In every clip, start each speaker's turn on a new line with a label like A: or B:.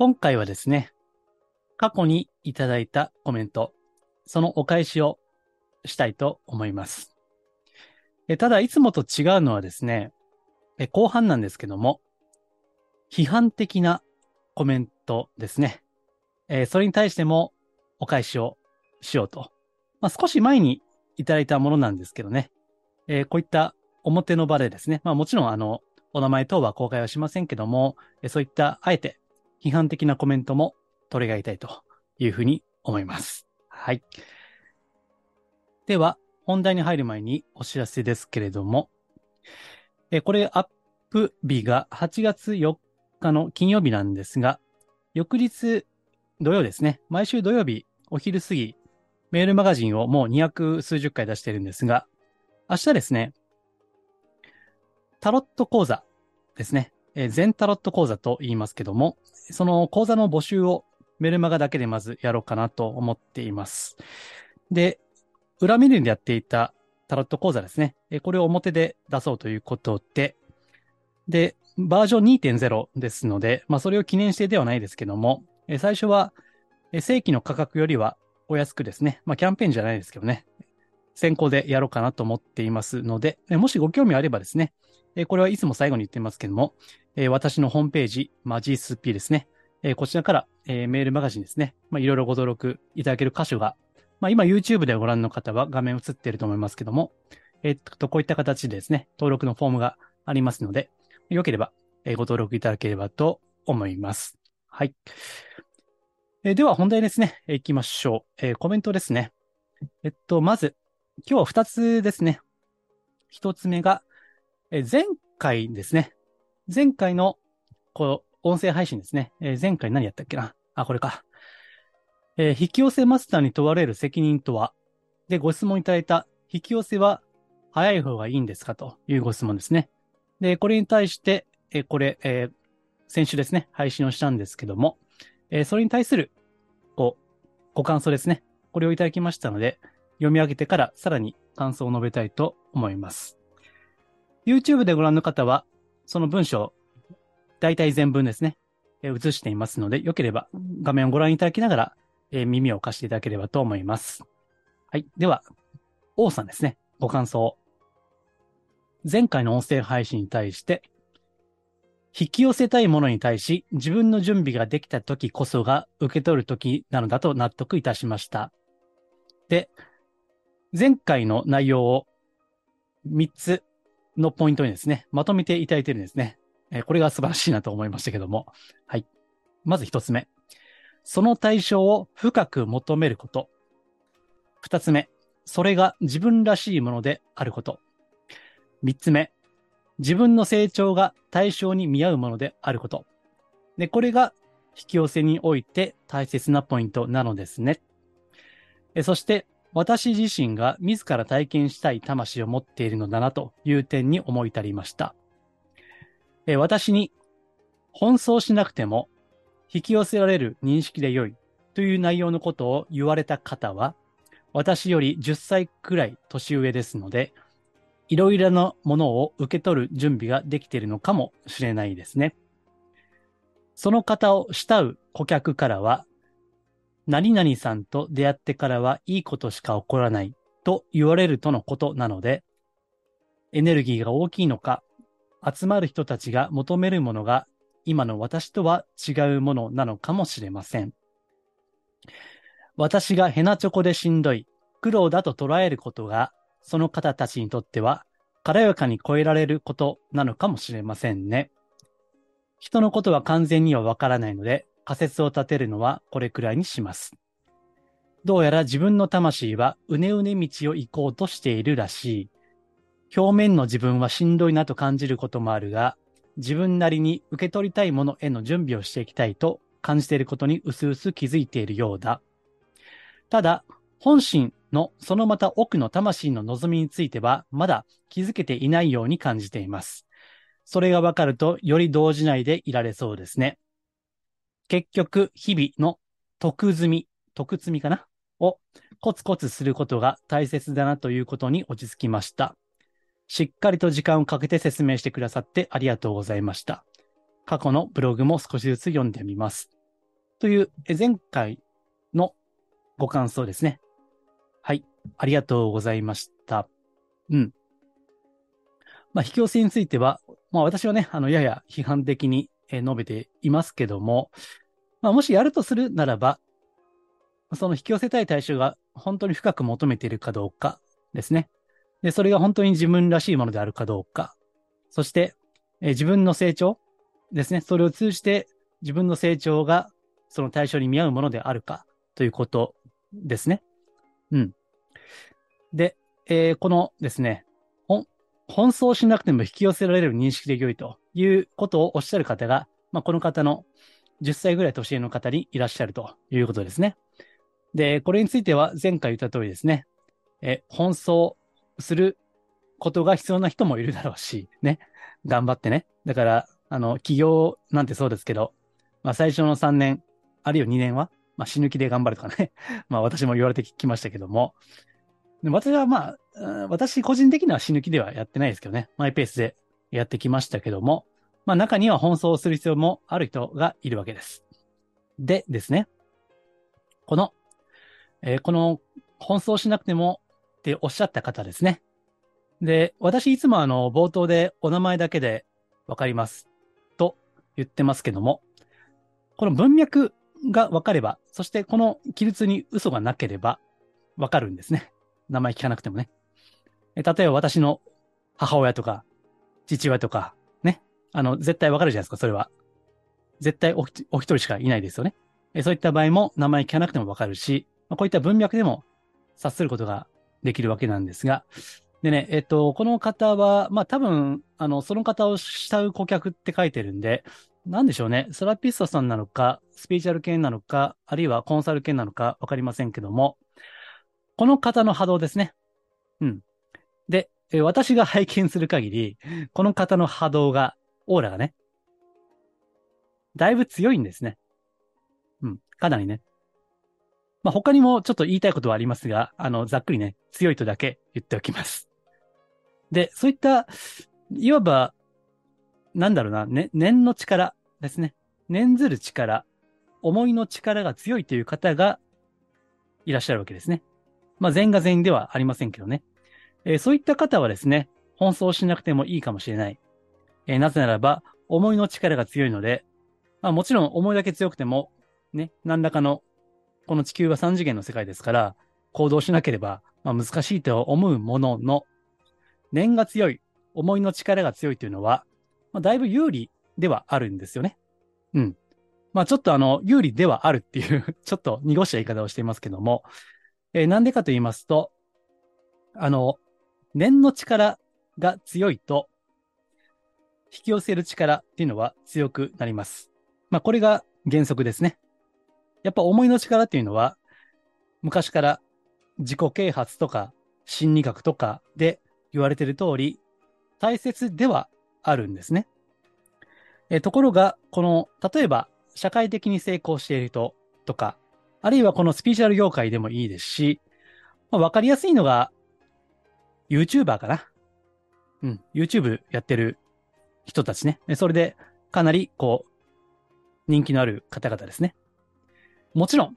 A: 今回はですね、過去にいただいたコメント、そのお返しをしたいと思います。えただ、いつもと違うのはですね、え後半なんですけども、批判的なコメントですね。えそれに対してもお返しをしようと。まあ、少し前にいただいたものなんですけどね、えこういった表の場でですね、まあもちろんあの、お名前等は公開はしませんけども、えそういったあえて批判的なコメントも取り上げたいというふうに思います。はい。では、本題に入る前にお知らせですけれども、えこれアップ日が8月4日の金曜日なんですが、翌日土曜ですね、毎週土曜日お昼過ぎ、メールマガジンをもう200数十回出してるんですが、明日ですね、タロット講座ですね、全タロット講座と言いますけども、その講座の募集をメルマガだけでまずやろうかなと思っています。で、裏メニューでやっていたタロット講座ですね。これを表で出そうということで、で、バージョン2.0ですので、まあそれを記念してではないですけども、最初は正規の価格よりはお安くですね、まあキャンペーンじゃないですけどね、先行でやろうかなと思っていますので、もしご興味あればですね、えこれはいつも最後に言ってますけども、え私のホームページ、マジスピですね。えこちらから、えメールマガジンですね。まあ、いろいろご登録いただける箇所が、まあ、今 YouTube でご覧の方は画面映っていると思いますけども、えっと、こういった形でですね、登録のフォームがありますので、よければ、えご登録いただければと思います。はい。えでは本題ですね、えー行きましょう。えコメントですね。えっと、まず、今日は二つですね。一つ目が、え前回ですね。前回の、こう、音声配信ですね。え前回何やったっけな？あ、これか。えー引き寄せマスターに問われる責任とは？で、ご質問いただいた、引き寄せは早い方がいいんですかというご質問ですね。で、これに対して、えこれ、えー先週ですね、配信をしたんですけども、えーそれに対する、こう、ご感想ですね。これをいただきましたので、読み上げてからさらに感想を述べたいと思います。YouTube でご覧の方は、その文章、大体全文ですね、えー映していますので、よければ画面をご覧いただきながら、えー耳を貸していただければと思います。はい。では、王さんですね。ご感想。前回の音声配信に対して、引き寄せたいものに対し、自分の準備ができた時こそが受け取る時なのだと納得いたしました。で、前回の内容を3つのポイントにですね、まとめていただいてるんですね。えーこれが素晴らしいなと思いましたけども。はい。まず1つ目。その対象を深く求めること。2つ目。それが自分らしいものであること。3つ目。自分の成長が対象に見合うものであること。で、これが引き寄せにおいて大切なポイントなのですね。えそして、私自身が自ら体験したい魂を持っているのだなという点に思い至りました。え私に奔走しなくても引き寄せられる認識で良いという内容のことを言われた方は、私より10歳くらい年上ですので、いろいろなものを受け取る準備ができているのかもしれないですね。その方を慕う顧客からは、何々さんと出会ってからはいいことしか起こらないと言われるとのことなので、エネルギーが大きいのか、集まる人たちが求めるものが今の私とは違うものなのかもしれません。私がヘナチョコでしんどい、苦労だと捉えることが、その方たちにとっては、軽やかに超えられることなのかもしれませんね。人のことは完全にはわからないので、仮説を立てるのはこれくらいにします。どうやら自分の魂はうねうね道を行こうとしているらしい。表面の自分はしんどいなと感じることもあるが、自分なりに受け取りたいものへの準備をしていきたいと感じていることに薄々気づいているようだ。ただ、本心のそのまた奥の魂の望みについては、まだ気づけていないように感じています。それがわかると、より動じないでいられそうですね。結局、日々の徳積み、徳積みかな？をコツコツすることが大切だなということに落ち着きました。しっかりと時間をかけて説明してくださってありがとうございました。過去のブログも少しずつ読んでみます。という前回のご感想ですね。はい。ありがとうございました。うん。まあ、引き寄せについては、まあ私はね、あの、やや批判的に述べていますけども、まあもしやるとするならば、その引き寄せたい対象が本当に深く求めているかどうかですね。で、それが本当に自分らしいものであるかどうか。そして、え自分の成長ですね。それを通じて自分の成長がその対象に見合うものであるかということですね。うん。で、えー、このですね、奔走しなくても引き寄せられる認識で良いということをおっしゃる方が、まあ、この方の10歳ぐらい年上の方にいらっしゃるということですね。で、これについては前回言った通りですね、え、奔走することが必要な人もいるだろうし、ね、頑張ってね。だから、あの、起業なんてそうですけど、まあ最初の3年、あるいは2年は、まあ死ぬ気で頑張るとかね、まあ私も言われてきましたけども、私はまあ、私個人的には死ぬ気ではやってないですけどね、マイペースでやってきましたけども、まあ中には奔走する必要もある人がいるわけです。でですね、このえー、この奔走しなくてもっておっしゃった方ですね。で、私いつもあの、冒頭でお名前だけでわかりますと言ってますけども、この文脈がわかれば、そしてこの記述に嘘がなければわかるんですね。名前聞かなくてもね。例えば私の母親とか父親とか、あの、絶対わかるじゃないですか、それは。絶対お一人しかいないですよね。そういった場合も名前聞かなくてもわかるし、ま、こういった文脈でも察することができるわけなんですが、でね、えっと、この方は、まあ多分、あの、その方を慕う顧客って書いてるんで、なんでしょうね、セラピストさんなのか、スピーチャル系なのか、あるいはコンサル系なのかわかりませんけども、この方の波動ですね。うん。で、私が拝見する限り、この方の波動が、オーラがね、だいぶ強いんですね。うん。かなりね。まあ、他にもちょっと言いたいことはありますが、あの、ざっくりね、強いとだけ言っておきます。で、そういった、いわば、なんだろうな、ね、念の力ですね。念ずる力、思いの力が強いという方がいらっしゃるわけですね。まあ、全が全員ではありませんけどね。えー、そういった方はですね、奔走しなくてもいいかもしれない。えー、なぜならば、思いの力が強いので、まあ、もちろん思いだけ強くても、ね、何らかのこの地球は3次元の世界ですから、行動しなければ、まあ、難しいと思うものの、念が強い、思いの力が強いというのは、まあ、だいぶ有利ではあるんですよね。うん。まあちょっとあの、有利ではあるっていう ちょっと濁した言い方をしていますけども、えー、なんでかと言いますと、あの、念の力が強いと、引き寄せる力っていうのは強くなります。まあこれが原則ですね。やっぱ思いの力っていうのは、昔から自己啓発とか心理学とかで言われてる通り、大切ではあるんですね。えところが、この、例えば、社会的に成功している人とか、あるいはこのスピーチャル業界でもいいですし、まあ、わかりやすいのが、YouTuber かな。うん、YouTube やってる人たちね。それで、かなり、こう、人気のある方々ですね。もちろん、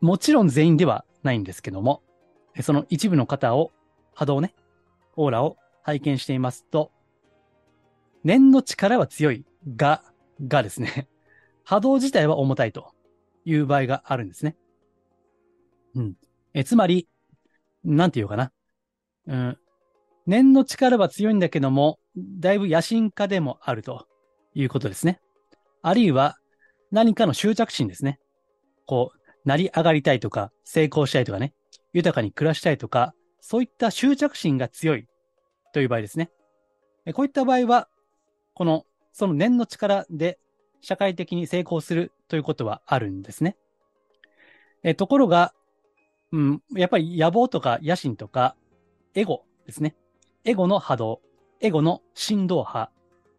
A: もちろん全員ではないんですけども、その一部の方を、波動ね、オーラを拝見していますと、念の力は強いが、がですね、波動自体は重たいという場合があるんですね。うん。えつまり、なんて言うかな。うん。念の力は強いんだけども、だいぶ野心家でもあるということですね。あるいは、何かの執着心ですね。こう、成り上がりたいとか、成功したいとかね、豊かに暮らしたいとか、そういった執着心が強いという場合ですね。こういった場合は、この、その念の力で社会的に成功するということはあるんですね。えところが、うん、やっぱり野望とか野心とか、エゴですね。エゴの波動、エゴの振動波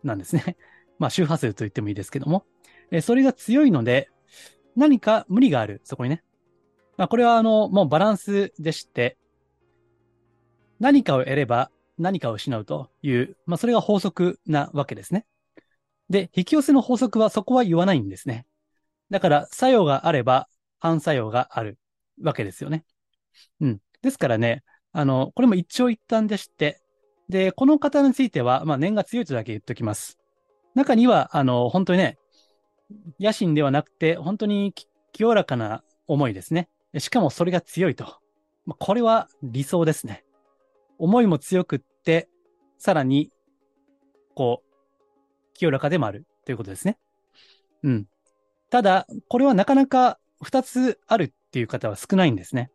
A: なんですね。まあ、周波数と言ってもいいですけども。えそれが強いので、何か無理がある、そこにね。まあ、これはあの、もうバランスでして、何かを得れば何かを失うという、まあ、それが法則なわけですね。で、引き寄せの法則はそこは言わないんですね。だから、作用があれば反作用があるわけですよね。うん。ですからね、あの、これも一長一短でして、で、この方については、まあ、念が強いとだけ言っておきます。中には、あの、本当にね、野心ではなくて、本当に清らかな思いですね。しかもそれが強いとま。これは理想ですね。思いも強くって、さらに、こう、清らかでもあるということですね。うん。ただ、これはなかなか二つあるっていう方は少ないんですね。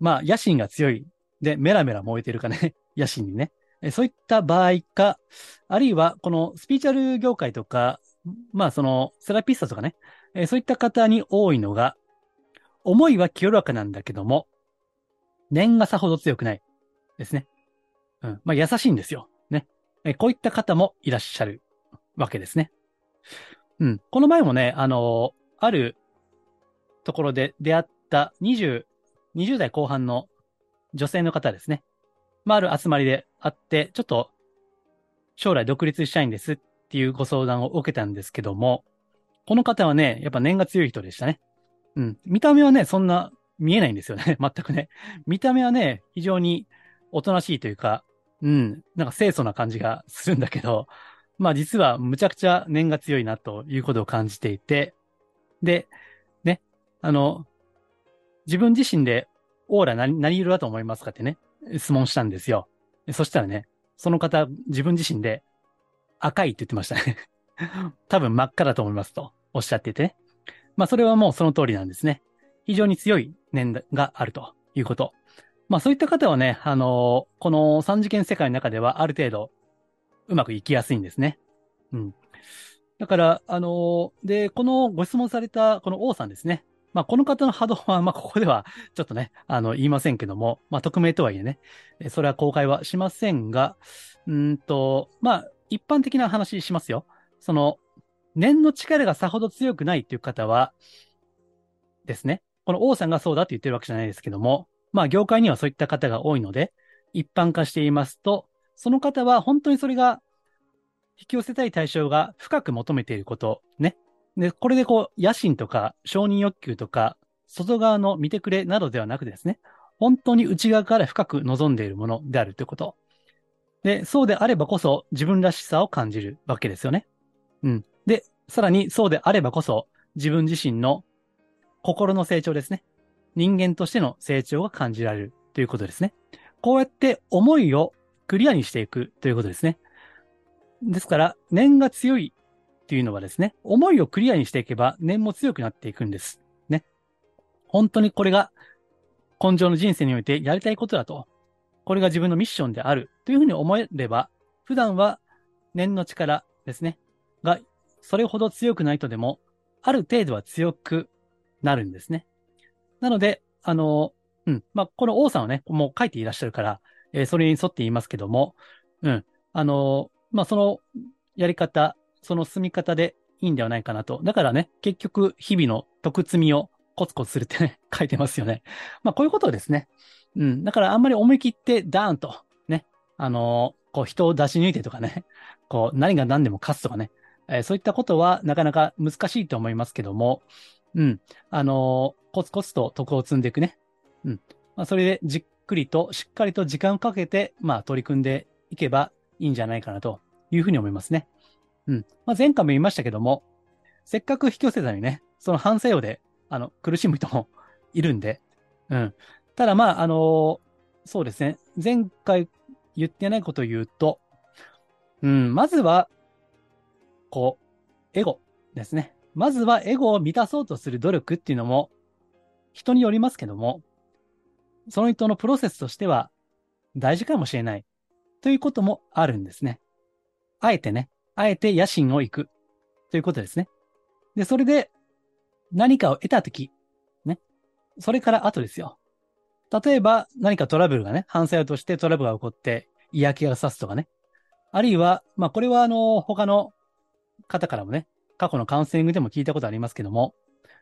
A: まあ、野心が強い。で、メラメラ燃えてるかね。野心にね。そういった場合か、あるいは、このスピーチャル業界とか、まあ、その、セラピストとかね、そういった方に多いのが、思いは清らかなんだけども、念がさほど強くない。ですね。うん。まあ、優しいんですよ。ね。えこういった方もいらっしゃるわけですね。うん。この前もね、あのあるところで出会った20、20代後半の女性の方ですね。まあ、ある集まりで会って、ちょっと将来独立したいんですっていうご相談を受けたんですけども、この方はね、やっぱ念が強い人でしたね。うん。見た目はね、そんな見えないんですよね。全くね。見た目はね、非常におとなしいというか、うん、なんか清楚な感じがするんだけど、まあ実はむちゃくちゃ念が強いなということを感じていて、で、ね、あの、自分自身でオーラ何何色だと思いますかってね、質問したんですよ。そしたらね、その方、自分自身で赤いって言ってましたね。多分真っ赤だと思いますとおっしゃっててね。まあそれはもうその通りなんですね。非常に強い念があるということ。まあそういった方はね、あのこの三次元世界の中ではある程度うまくいきやすいんですね。うん。だから、あので、このご質問されたこの王さんですね。まあ、この方の波動は、まあ、ここでは ちょっとね、あの、言いませんけども、まあ、匿名とはいえね、それは公開はしませんが、うんと、まあ、一般的な話しますよ。その、念の力がさほど強くないっていう方は、ですね、この王さんがそうだって言ってるわけじゃないですけども、まあ、業界にはそういった方が多いので、一般化していますと、その方は本当にそれが引き寄せたい対象が深く求めていること、で、これでこう、野心とか承認欲求とか、外側の見てくれなどではなくですね、本当に内側から深く望んでいるものであるということ。で、そうであればこそ自分らしさを感じるわけですよね。うん。で、さらにそうであればこそ自分自身の心の成長ですね。人間としての成長が感じられるということですね。こうやって思いをクリアにしていくということですね。ですから、念が強いっていうのはですね、思いをクリアにしていけば念も強くなっていくんです。ね。本当にこれが根性の人生においてやりたいことだと。これが自分のミッションであるというふうに思えれば、普段は念の力ですね。が、それほど強くないとでも、ある程度は強くなるんですね。なので、あの、うん。まあ、この王さんはね、もう書いていらっしゃるから、えー、それに沿って言いますけども、うん。あの、まあ、そのやり方、その進み方でいいんではないかなと。だからね、結局、日々の徳積みをコツコツするってね、書いてますよね。まあ、こういうことですね。うん。だからあんまり思い切ってダーンと、ね、あのこう人を出し抜いてとかね、こう何が何でも勝つとかね、えー、そういったことはなかなか難しいと思いますけども、うん。あのコツコツと徳を積んでいくね。うん。まあ、それでじっくりと、しっかりと時間をかけて、まあ、取り組んでいけばいいんじゃないかなというふうに思いますね。うん。まあ、前回も言いましたけども、せっかく引き寄せたのにね、その反作用で、あの、苦しむ人も いるんで、うん。ただまあ、あのー、そうですね。前回言ってないことを言うと、うん、まずは、こう、エゴですね。まずはエゴを満たそうとする努力っていうのも、人によりますけども、その人のプロセスとしては大事かもしれないということもあるんですね。あえてね、あえて野心を行く。ということですね。で、それで何かを得たとき、ね。それから後ですよ。例えば何かトラブルがね、反省としてトラブルが起こって嫌気がさすとかね。あるいは、まあこれはあの、他の方からもね、過去のカウンセリングでも聞いたことありますけども、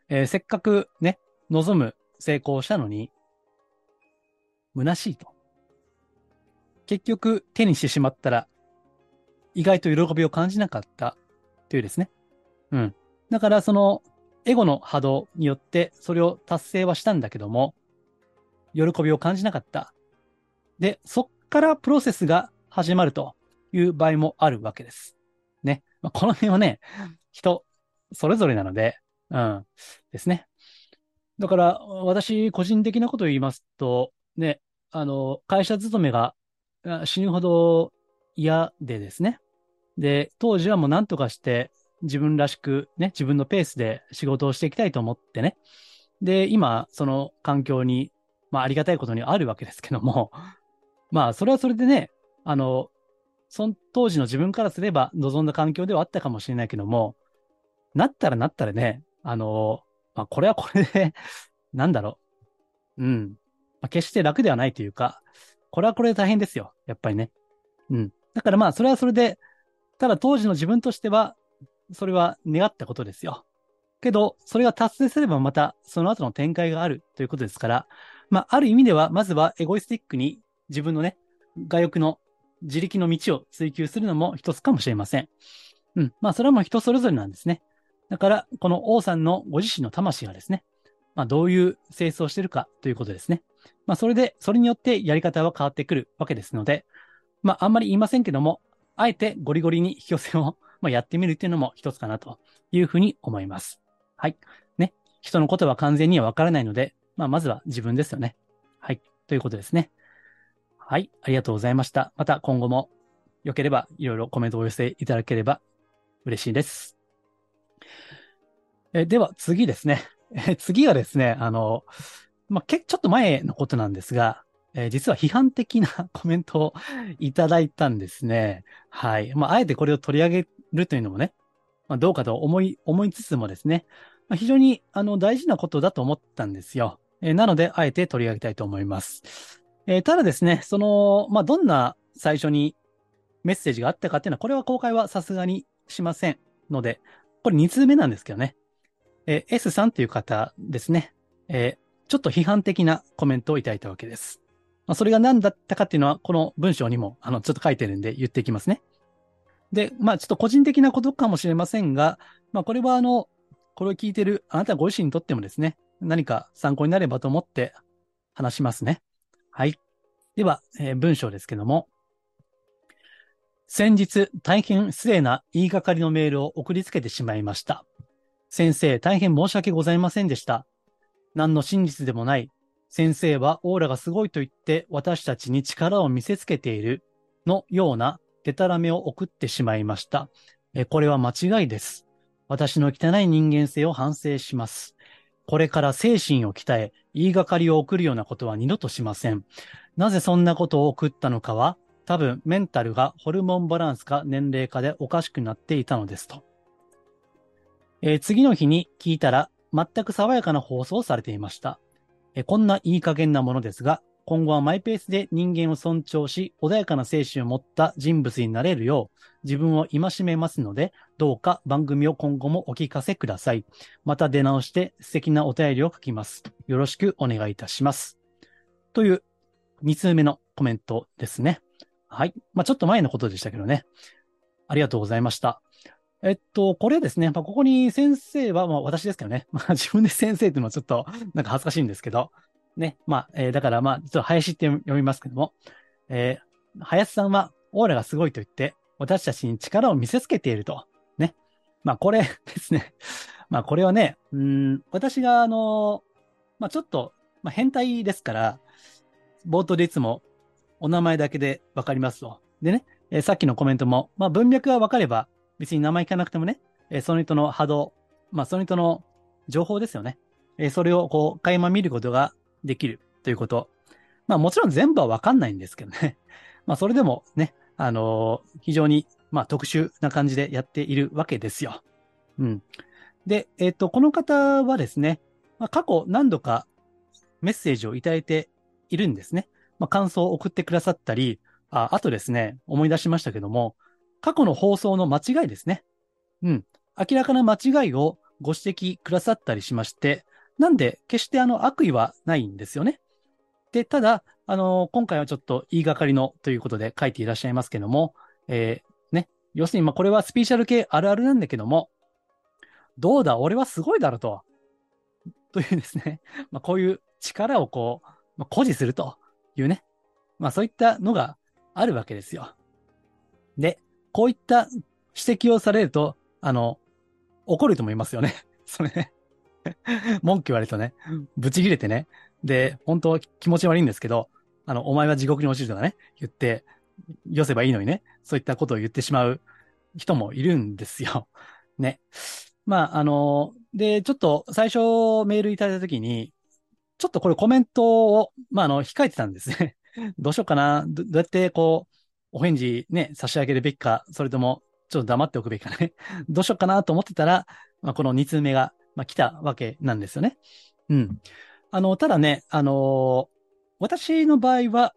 A: えー、せっかくね、望む成功したのに、虚しいと。結局手にしてしまったら、意外と喜びを感じなかったというですね。うん。だからその、エゴの波動によってそれを達成はしたんだけども、喜びを感じなかった。で、そっからプロセスが始まるという場合もあるわけです。ね。まあ、この辺はね、人、それぞれなので、うん、ですね。だから、私、個人的なことを言いますと、ね、あの、会社勤めが死ぬほど嫌でですね。で、当時はもう何とかして自分らしくね、自分のペースで仕事をしていきたいと思ってね。で、今、その環境に、まあ、ありがたいことにあるわけですけども、まあ、それはそれでね、あの、その当時の自分からすれば望んだ環境ではあったかもしれないけども、なったらなったらね、あの、まあ、これはこれで なんだろう。うん。まあ、決して楽ではないというか、これはこれで大変ですよ。やっぱりね。うん。だからまあ、それはそれで、ただ当時の自分としては、それは願ったことですよ。けど、それが達成すればまたその後の展開があるということですから、まあ、ある意味では、まずはエゴイスティックに自分のね、外欲の自力の道を追求するのも一つかもしれません。うん。まあ、それはもう人それぞれなんですね。だから、この王さんのご自身の魂がですね、まあ、どういう性質をしているかということですね。まあ、それで、それによってやり方は変わってくるわけですので、まあ、あんまり言いませんけども、あえてゴリゴリに引き寄せを まあ、やってみるっていうのも一つかなというふうに思います。はい。ね。人のことは完全にはわからないので、まあ、まずは自分ですよね。はい。ということですね。はい。ありがとうございました。また今後も良ければいろいろコメントをお寄せいただければ嬉しいです。えでは次ですね。え次はですね、あの、まあ、け、ちょっと前のことなんですが、えー、実は批判的な コメントをいただいたんですね。はい。まあ、あえてこれを取り上げるというのもね、まあ、どうかと思い、思いつつもですね、まあ、非常にあの大事なことだと思ったんですよ。えー、なので、あえて取り上げたいと思います。えー、ただですね、その、まあ、どんな最初にメッセージがあったかっていうのは、これは公開はさすがにしませんので、これ2通目なんですけどね。えー、S さんという方ですね。えー、ちょっと批判的なコメントをいただいたわけです。まあ、それが何だったかっていうのは、この文章にも、あの、ちょっと書いてるんで言っていきますね。で、まあ、ちょっと個人的なことかもしれませんが、まあ、これはあの、これを聞いてるあなたご自身にとってもですね、何か参考になればと思って話しますね。はい。では、えー、文章ですけども、先日、大変失礼な言いがかりのメールを送りつけてしまいました。先生、大変申し訳ございませんでした。何の真実でもない。先生はオーラがすごいと言って私たちに力を見せつけているのようなデタラメを送ってしまいました。えこれは間違いです。私の汚い人間性を反省します。これから精神を鍛え、言いがかりを送るようなことは二度としません。なぜそんなことを送ったのかは、多分メンタルがホルモンバランスか年齢かでおかしくなっていたのですと。えー、次の日に聞いたら、全く爽やかな放送をされていました。こんないい加減なものですが、今後はマイペースで人間を尊重し、穏やかな精神を持った人物になれるよう、自分を戒めますので、どうか番組を今後もお聞かせください。また出直して素敵なお便りを書きます。よろしくお願いいたします。という2通目のコメントですね。はい。まあ、ちょっと前のことでしたけどね。ありがとうございました。えっと、これですね。まあ、ここに先生は、まあ、私ですけどね。まあ、自分で先生っていうのはちょっと、なんか恥ずかしいんですけど、ね。まあ、えー、だからまあ、ちょっと林って読みますけども、えー、林さんはオーラがすごいと言って、私たちに力を見せつけていると。ね。まあ、これですね。まあ、これはね、うん、私があの、まあ、ちょっと、まあ、変態ですから、冒頭でいつもお名前だけでわかりますと。でね、えー、さっきのコメントも、まあ、文脈がわかれば、別に名前聞かなくてもね、え、その人の波動、まあ、その人の情報ですよね。え、それをこう、垣間見ることができるということ。まあもちろん全部はわかんないんですけどね。まあそれでもね、あのー、非常にまあ特殊な感じでやっているわけですよ。うん。で、えっ、と、この方はですね、まあ、過去何度かメッセージをいただいているんですね。まあ、感想を送ってくださったり、ああとですね、思い出しましたけども、過去の放送の間違いですね。うん。明らかな間違いをご指摘くださったりしまして、なんで、決してあの悪意はないんですよね。で、ただ、あの今回はちょっと言いがかりのということで書いていらっしゃいますけども、えーね、要するに、まあ、これはスピーチャル系あるあるなんだけども、どうだ、俺はすごいだろと。というですね、まあ、こういう力をこう、まあ、誇示するというね、まあそういったのがあるわけですよ。で、こういった指摘をされると、あの、怒ると思いますよね。それね。文句言われるとね、ブチ切れてね。で、本当は気持ち悪いんですけど、あの、お前は地獄に落ちるとかね、言って、寄せばいいのにね、そういったことを言ってしまう人もいるんですよ。ね。まあ、あの、で、ちょっと最初メールいただいたときに、ちょっとこれコメントを、まあ、あの、控えてたんですね。どうしようかな。どどうやってこう、お返事ね、差し上げるべきか、それとも、ちょっと黙っておくべきかね。どうしようかなと思ってたら、まあ、この2通目が、まあ、来たわけなんですよね。うん。あの、ただね、あの私の場合は、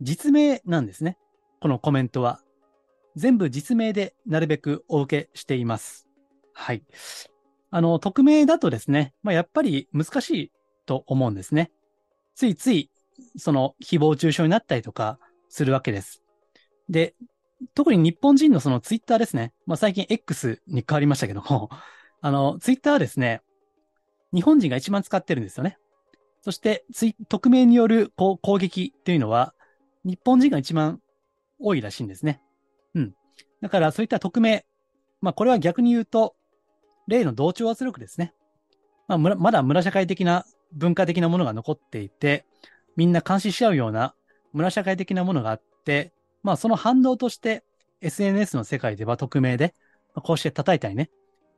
A: 実名なんですね。このコメントは。全部実名でなるべくお受けしています。はい。あの、匿名だとですね、まあ、やっぱり難しいと思うんですね。ついつい、その、誹謗中傷になったりとかするわけです。で、特に日本人のそのツイッターですね。まあ、最近 X に変わりましたけども、あの、ツイッターはですね、日本人が一番使ってるんですよね。そして、ツイ匿名によるこう攻撃っていうのは、日本人が一番多いらしいんですね。うん。だから、そういった匿名。まあ、これは逆に言うと、例の同調圧力ですね。まあ、まだ村社会的な文化的なものが残っていて、みんな監視し合うような村社会的なものがあって、まあ、その反動として、SNS の世界では匿名で、こうして叩いたりね、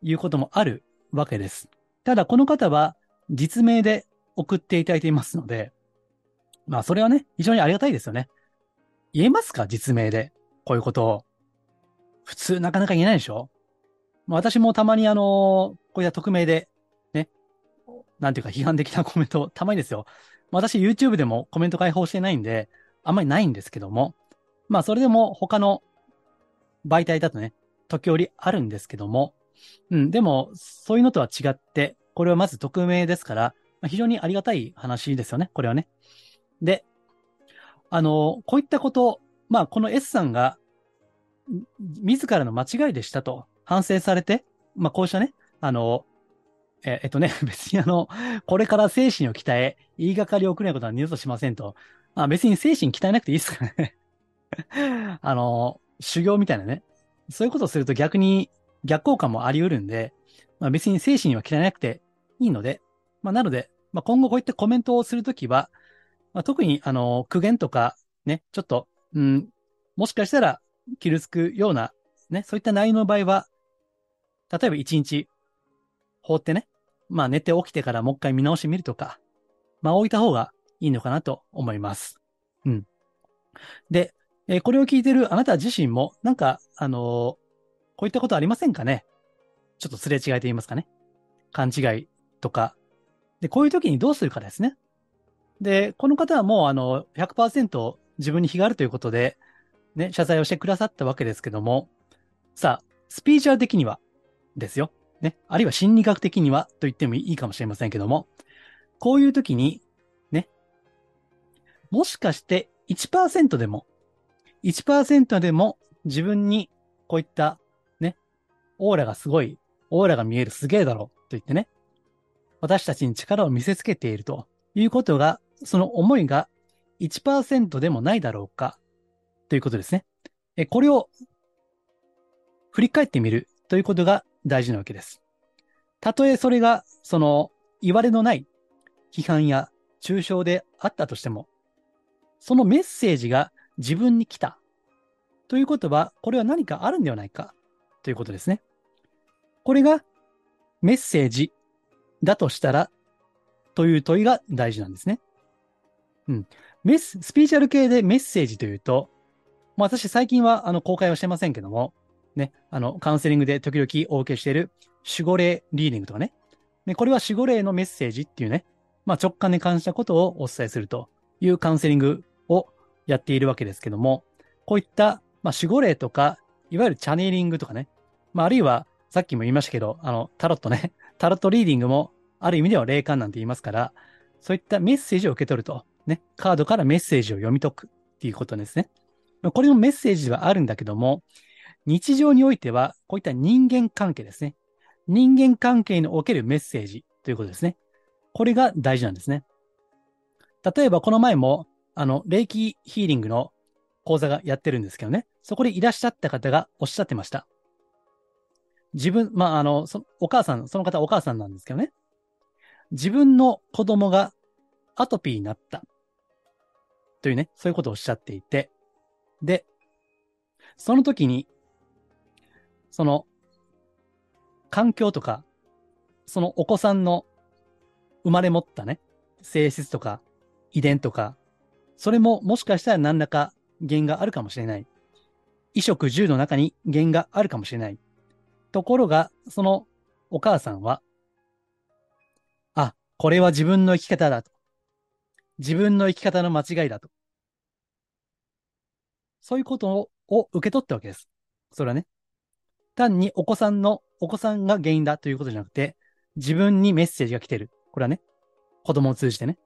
A: いうこともあるわけです。ただ、この方は実名で送っていただいていますので、まあ、それはね、非常にありがたいですよね。言えますか？実名で。こういうことを。普通なかなか言えないでしょ？私もたまにあの、こういった匿名で、ね、なんていうか批判的なコメント、たまにですよ。私 YouTube でもコメント開放してないんで、あんまりないんですけども、まあそれでも他の媒体だとね、時折あるんですけども、うん、でもそういうのとは違って、これはまず匿名ですから、まあ、非常にありがたい話ですよね、これはね。で、あの、こういったこと、まあこの S さんが、自らの間違いでしたと反省されて、まあこうしたね、あの、ええっとね、別にあの、これから精神を鍛え、言いがかりを送るようなことは二度としませんと。まあ別に精神鍛えなくていいですからね。あの、修行みたいなね。そういうことをすると逆に逆効果もあり得るんで、まあ別に精神は鍛えなくていいので、まあなので、まあ今後こういったコメントをするときは、まあ特にあの、苦言とかね、ちょっと、うん、もしかしたら傷つくような、ね、そういった内容の場合は、例えば一日放ってね、まあ寝て起きてからもう一回見直してみるとか、まあ置いた方がいいのかなと思います。うん。で、えーこれを聞いてるあなた自身も、なんか、あのーこういったことありませんかね？ちょっとすれ違いと言いますかね？勘違いとか。で、こういう時にどうするかですね。で、この方はもう、あの、100%自分に非があるということで、ね、謝罪をしてくださったわけですけども、さあ、スピーチャー的にはですよ。ね。あるいは心理学的にはと言ってもいいかもしれませんけども、こういう時に、ね、もしかして1%でも、1%でも自分にこういったね、オーラがすごい、オーラが見えるすげえだろうと言ってね、私たちに力を見せつけているということが、その思いが1%でもないだろうかということですね。え、これを振り返ってみるということが大事なわけです。たとえそれが、その、言われのない批判や抽象であったとしても、そのメッセージが自分に来たということは、これは何かあるんではないかということですね。これがメッセージだとしたら、という問いが大事なんですね。うん。メス、スピーチャル系でメッセージというと、まあ私最近はあの公開はしてませんけども、ね、あの、カウンセリングで時々お受けしている守護霊リーディングとかね。で、これは守護霊のメッセージっていうね、まあ直感で感じたことをお伝えするというカウンセリングやっているわけですけども、こういった、まあ守護霊とか、いわゆるチャネリングとかね、まああるいはさっきも言いましたけど、あの、タロットね、タロットリーディングもある意味では霊感なんて言いますから、そういったメッセージを受け取ると、ね、カードからメッセージを読み解くっていうことですね。これもメッセージではあるんだけども、日常においては、こういった人間関係ですね。人間関係におけるメッセージということですね。これが大事なんですね。例えば、この前も、あの、霊気ヒーリングの講座がやってるんですけどね。そこでいらっしゃった方がおっしゃってました。自分、まあ、あの、そお母さん、その方お母さんなんですけどね。自分の子供がアトピーになった。というね、そういうことをおっしゃっていて。で、その時に、その、環境とか、そのお子さんの生まれ持ったね、性質とか、遺伝とか、それももしかしたら何らか原因があるかもしれない。衣食住の中に原因があるかもしれない。ところが、そのお母さんは、あ、これは自分の生き方だと。自分の生き方の間違いだと。そういうことを受け取ったわけです。それはね。単にお子さんの、お子さんが原因だということじゃなくて、自分にメッセージが来てる。これはね、子供を通じてね。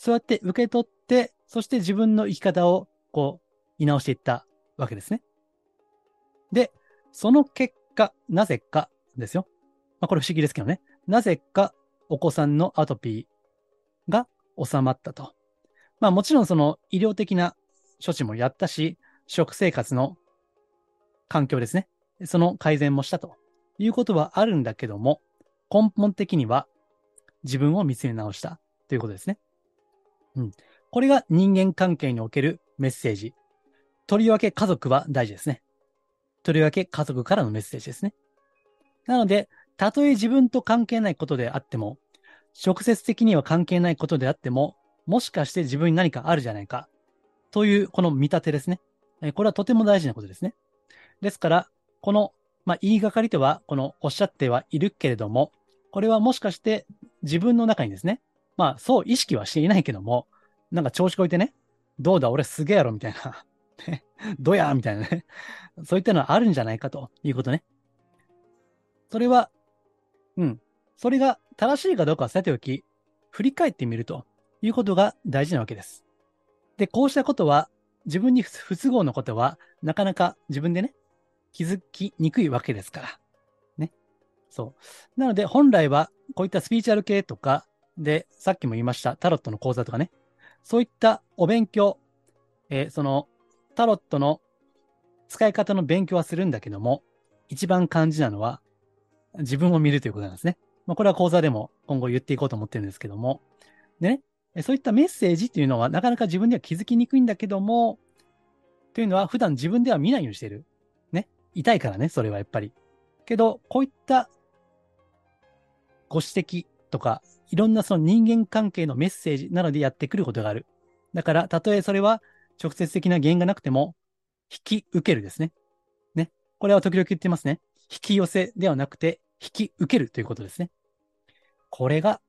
A: そうやって受け取って、そして自分の生き方をこう、見直していったわけですね。で、その結果、なぜかですよ。まあ、これ不思議ですけどね。なぜかお子さんのアトピーが収まったと。まあもちろんその医療的な処置もやったし、食生活の環境ですね。その改善もしたということはあるんだけども、根本的には自分を見つめ直したということですね。うん。これが人間関係におけるメッセージ。とりわけ家族は大事ですね。とりわけ家族からのメッセージですね。なので、たとえ自分と関係ないことであっても、直接的には関係ないことであっても、もしかして自分に何かあるじゃないか。という、この見立てですね。これはとても大事なことですね。ですから、この、まあ、言いがかりとは、このおっしゃってはいるけれども、これはもしかして自分の中にですね、まあ、そう意識はしていないけども、なんか調子こいてね、どうだ、俺すげえやろ、みたいな。どやみたいなね。そういったのはあるんじゃないかということね。それは、うん。それが正しいかどうかはさておき、振り返ってみるということが大事なわけです。で、こうしたことは、自分に不都合のことは、なかなか自分でね、気づきにくいわけですから。ね。そう。なので、本来は、こういったスピーチュアル系とか、で、さっきも言いました、タロットの講座とかね、そういったお勉強、えー、その、タロットの使い方の勉強はするんだけども、一番肝心なのは、自分を見るということなんですね。まあ、これは講座でも今後言っていこうと思ってるんですけども。でね、そういったメッセージっていうのはなかなか自分では気づきにくいんだけども、というのは普段自分では見ないようにしてる。ね。痛いからね、それはやっぱり。けど、こういったご指摘とか、いろんなその人間関係のメッセージなのでやってくることがある。だから、たとえそれは直接的な原因がなくても、引き受けるですね。ね。これは時々言ってますね。引き寄せではなくて、引き受けるということですね。これが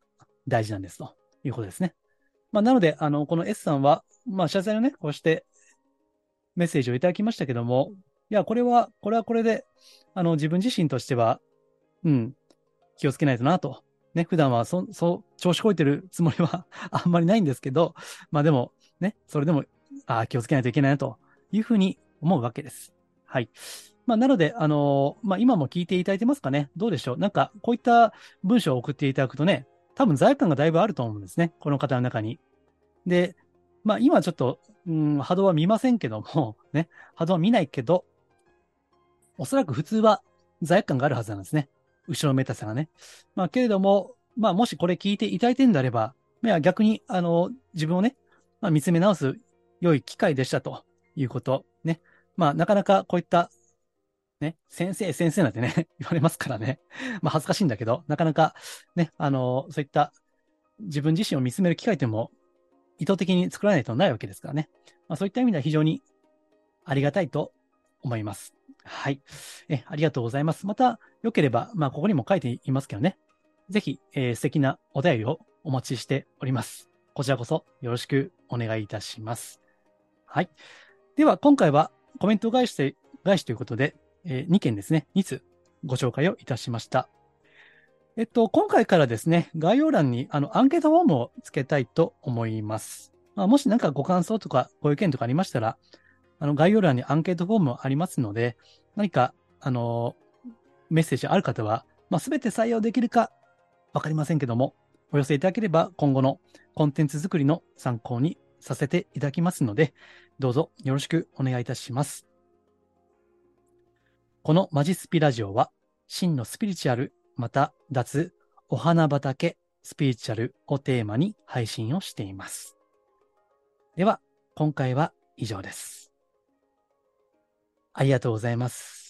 A: 大事なんですということですね。まあ、なので、あの、この S さんは、まあ、謝罪のね、こうしてメッセージをいただきましたけども、いや、これは、これはこれで、あの、自分自身としては、うん、気をつけないとなと。ね、普段はそ、そう、調子こいてるつもりは あんまりないんですけど、まあでも、ね、それでも、ああ、気をつけないといけないなというふうに思うわけです。はい。まあ、なので、あのー、まあ、今も聞いていただいてますかねどうでしょうなんか、こういった文章を送っていただくとね、多分罪悪感がだいぶあると思うんですね。この方の中に。で、まあ、今ちょっと、うん、波動は見ませんけども、ね、波動は見ないけど、おそらく普通は罪悪感があるはずなんですね。後ろめたさがね。まあ、けれども、まあ、もしこれ聞いていただいてるんであれば、いや逆に、あの、自分をね、まあ、見つめ直す良い機会でしたということ。ね。まあ、なかなかこういったね、先生、先生なんてね、言われますからね。まあ恥ずかしいんだけど、なかなかね、あの、そういった自分自身を見つめる機会というのも意図的に作らないとないわけですからね。まあそういった意味では非常にありがたいと思います。はい。え、ありがとうございます。また、よければ、まあ、ここにも書いていますけどね。ぜひ、えー、素敵なお便りをお待ちしております。こちらこそよろしくお願いいたします。はい。では、今回はコメント返しで返しということで、えー、2件ですね、2つご紹介をいたしました。えっと、今回からですね、概要欄にあのアンケートフォームをつけたいと思います。まあ、もし何かご感想とかご意見とかありましたら、あの概要欄にアンケートフォームありますので、何か、あの、メッセージある方は、まあ、全て採用できるかわかりませんけども、お寄せいただければ今後のコンテンツ作りの参考にさせていただきますので、どうぞよろしくお願いいたします。このマジスピラジオは、真のスピリチュアル、また脱、お花畑、スピリチュアルをテーマに配信をしています。では、今回は以上です。ありがとうございます。